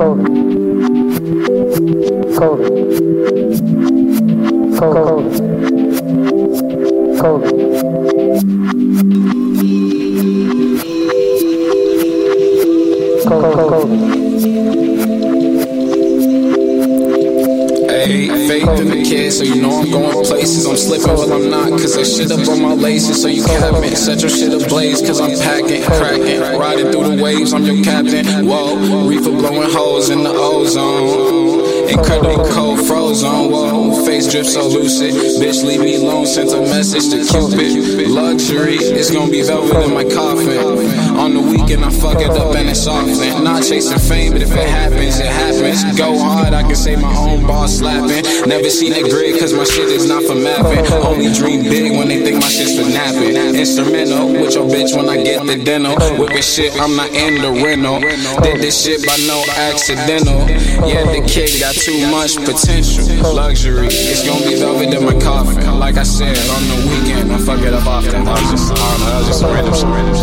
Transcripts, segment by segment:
Code. Code. Code. Code. Code. Faith in the kid, so you know I'm going places. I'm slipping, well I'm not, cause I shit up on my laces. So you haven't set your shit ablaze, cause I'm packing, cracking, riding through the waves. I'm your captain. Whoa, reefer blowing holes in the ozone. Incredible cold frozen, whoa. Face drip so lucid. Bitch, leave me alone. Sent a message to Cupid. Luxury, it's gonna be velvet in my coffin. On the weekend, I fuck it up and it's often. Not chasing fame, but if it happens. Go hard, I can say my own boss slapping. Never seen a grid, cause my shit is not for mapping. Only dream big when they think my shit's for napping. Instrumental with your bitch when I get the dental. Whipping shit, I'm not in the rental. Did this shit by no accidental. Yeah, the kid got too much potential. Luxury, it's gonna be velvet in my coffin. Like I said, on the weekend, I fuck it up often. I was just, I don't know, was just some random, some random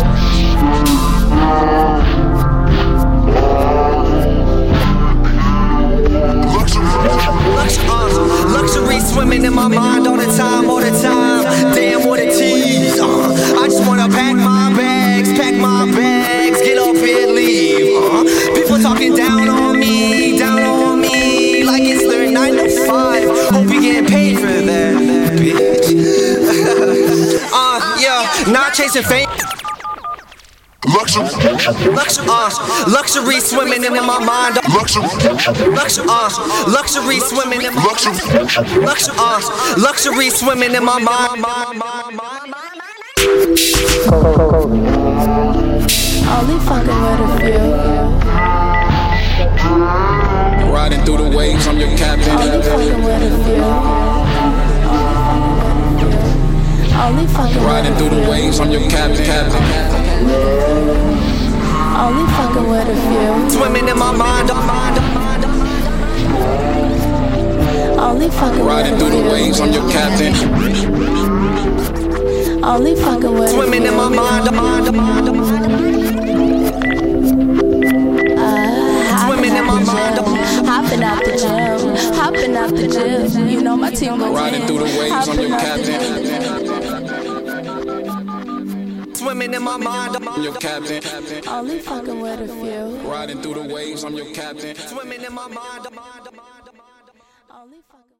in my mind all the time, all the time. Damn, what a tease. Uh, I just wanna pack my bags, pack my bags, get off here, leave. Uh, people talking down on me, down on me, like it's their nine to five. Hope you getting paid for that, bitch. uh, yeah, not chasing fame. Luxury, Luxury, uh, luxury swimming in my mind. luxury, Luxury, uh, luxury swimming in my mind luxury, luxury, uh, luxury swimming in my mind. Only fucking with a few. With through a the few. waves, I'm your captain. captain. Only fucking with a few. Swimming in my mind. Only fucking with a few. Riding through the waves, I'm your captain. Only fucking with a few. Swimming in my mind. Uh, Swimming in my mind. Hopping out the gym, hopping out the gym. You know my team gon' Riding through the waves, I'm your captain. Gym. Swimming in my mind. I'm your captain. Only fucking with a few. Riding through the waves, I'm your captain. Swimming in my mind. Only fucking.